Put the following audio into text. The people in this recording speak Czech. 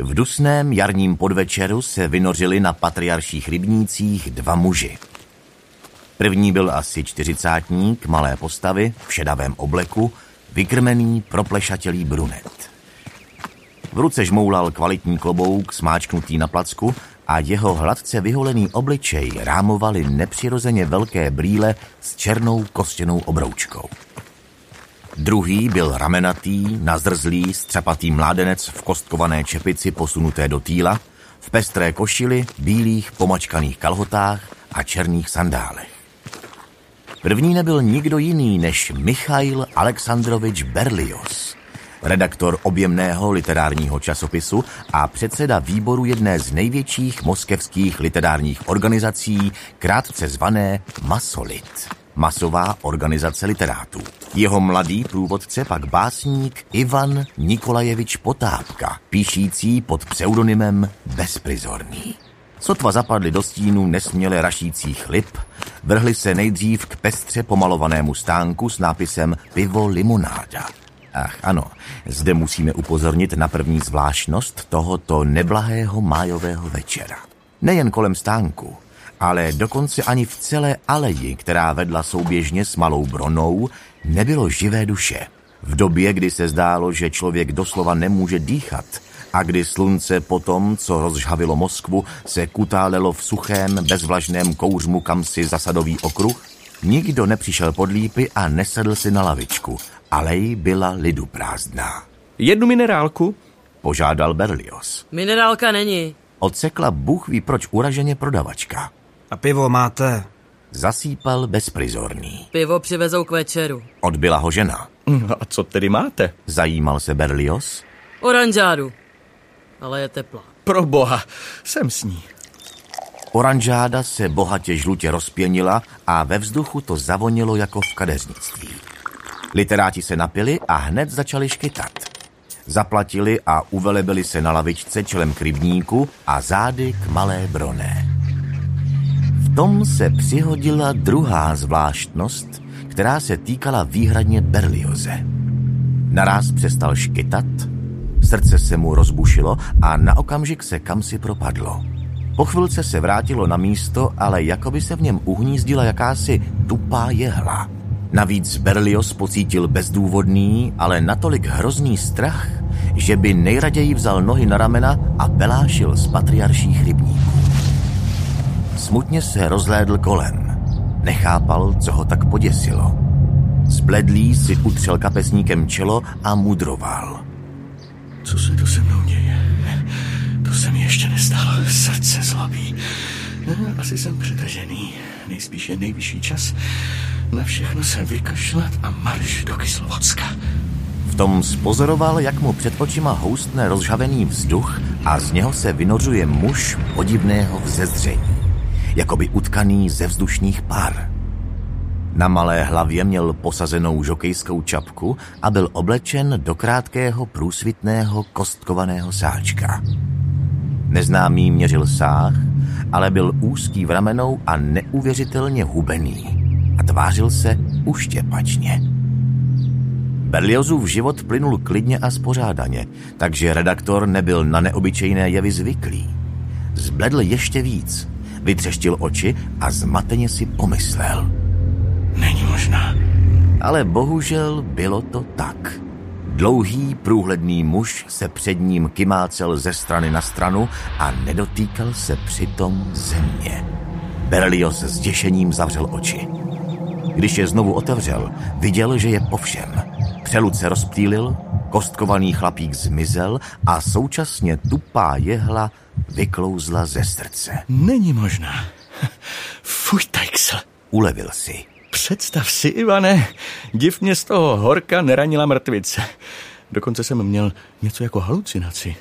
V dusném jarním podvečeru se vynořili na patriarších rybnících dva muži. První byl asi čtyřicátník malé postavy v šedavém obleku, vykrmený, proplešatělý brunet. V ruce žmoulal kvalitní klobouk smáčknutý na placku a jeho hladce vyholený obličej rámovaly nepřirozeně velké brýle s černou kostěnou obroučkou. Druhý byl ramenatý, nazrzlý, střapatý mládenec v kostkované čepici posunuté do týla, v pestré košili, bílých pomačkaných kalhotách a černých sandálech. První nebyl nikdo jiný než Michail Aleksandrovič Berlios, redaktor objemného literárního časopisu a předseda výboru jedné z největších moskevských literárních organizací, krátce zvané Masolit, masová organizace literátů. Jeho mladý průvodce pak básník Ivan Nikolajevič Potápka, píšící pod pseudonymem Bezprizorný. Sotva zapadli do stínu nesměle rašících lip, vrhli se nejdřív k pestře pomalovanému stánku s nápisem Pivo limonáda. Ach ano, zde musíme upozornit na první zvláštnost tohoto neblahého májového večera. Nejen kolem stánku, ale dokonce ani v celé aleji, která vedla souběžně s malou bronou, nebylo živé duše. V době, kdy se zdálo, že člověk doslova nemůže dýchat a kdy slunce potom, co rozžhavilo Moskvu, se kutálelo v suchém, bezvlažném kouřmu kamsi zasadový okruh, nikdo nepřišel pod lípy a nesedl si na lavičku. Alej byla lidu prázdná. Jednu minerálku? Požádal Berlios. Minerálka není. Odsekla Bůh ví proč uraženě prodavačka. A pivo máte? Zasýpal bezprizorný. Pivo přivezou k večeru. Odbyla ho žena. No a co tedy máte? Zajímal se Berlios. Oranžádu. Ale je teplá. Pro boha, jsem s ní. Oranžáda se bohatě žlutě rozpěnila a ve vzduchu to zavonilo jako v kadeřnictví. Literáti se napili a hned začali škytat. Zaplatili a uvelebili se na lavičce čelem k rybníku a zády k malé broné. Tom se přihodila druhá zvláštnost, která se týkala výhradně Berlioze. Naraz přestal škytat, srdce se mu rozbušilo a na okamžik se kamsi propadlo. Po chvilce se vrátilo na místo, ale jako by se v něm uhnízdila jakási tupá jehla. Navíc Berlios pocítil bezdůvodný, ale natolik hrozný strach, že by nejraději vzal nohy na ramena a pelášil z patriarších rybníků. Smutně se rozhlédl kolem. Nechápal, co ho tak poděsilo. Zbledlý si utřel kapesníkem čelo a mudroval. Co se to se mnou děje? To se mi ještě nestalo. Srdce zlobí. Asi jsem přetažený. Nejspíš je nejvyšší čas na všechno se vykašlat a marš do Kyslovodska. V tom spozoroval, jak mu před očima houstne rozžhavený vzduch a z něho se vynořuje muž podivného vzezření, jakoby utkaný ze vzdušných pár. Na malé hlavě měl posazenou žokejskou čapku a byl oblečen do krátkého průsvitného kostkovaného sáčka. Neznámý měřil sáh, ale byl úzký v ramenou a neuvěřitelně hubený a tvářil se uštěpačně. Berliozův život plynul klidně a spořádaně, takže redaktor nebyl na neobyčejné jevy zvyklý. Zbledl ještě víc, vytřeštil oči a zmateně si pomyslel. Není možná. Ale bohužel bylo to tak. Dlouhý, průhledný muž se před ním kymácel ze strany na stranu a nedotýkal se přitom země. Berlios s děšením zavřel oči. Když je znovu otevřel, viděl, že je po všem. Přelud se rozptýlil, kostkovaný chlapík zmizel a současně tupá jehla vyklouzla ze srdce. Není možná. Fuj, Tajksl. Ulevil si. Představ si, Ivane, div mě z toho horka neranila mrtvice. Dokonce jsem měl něco jako halucinaci.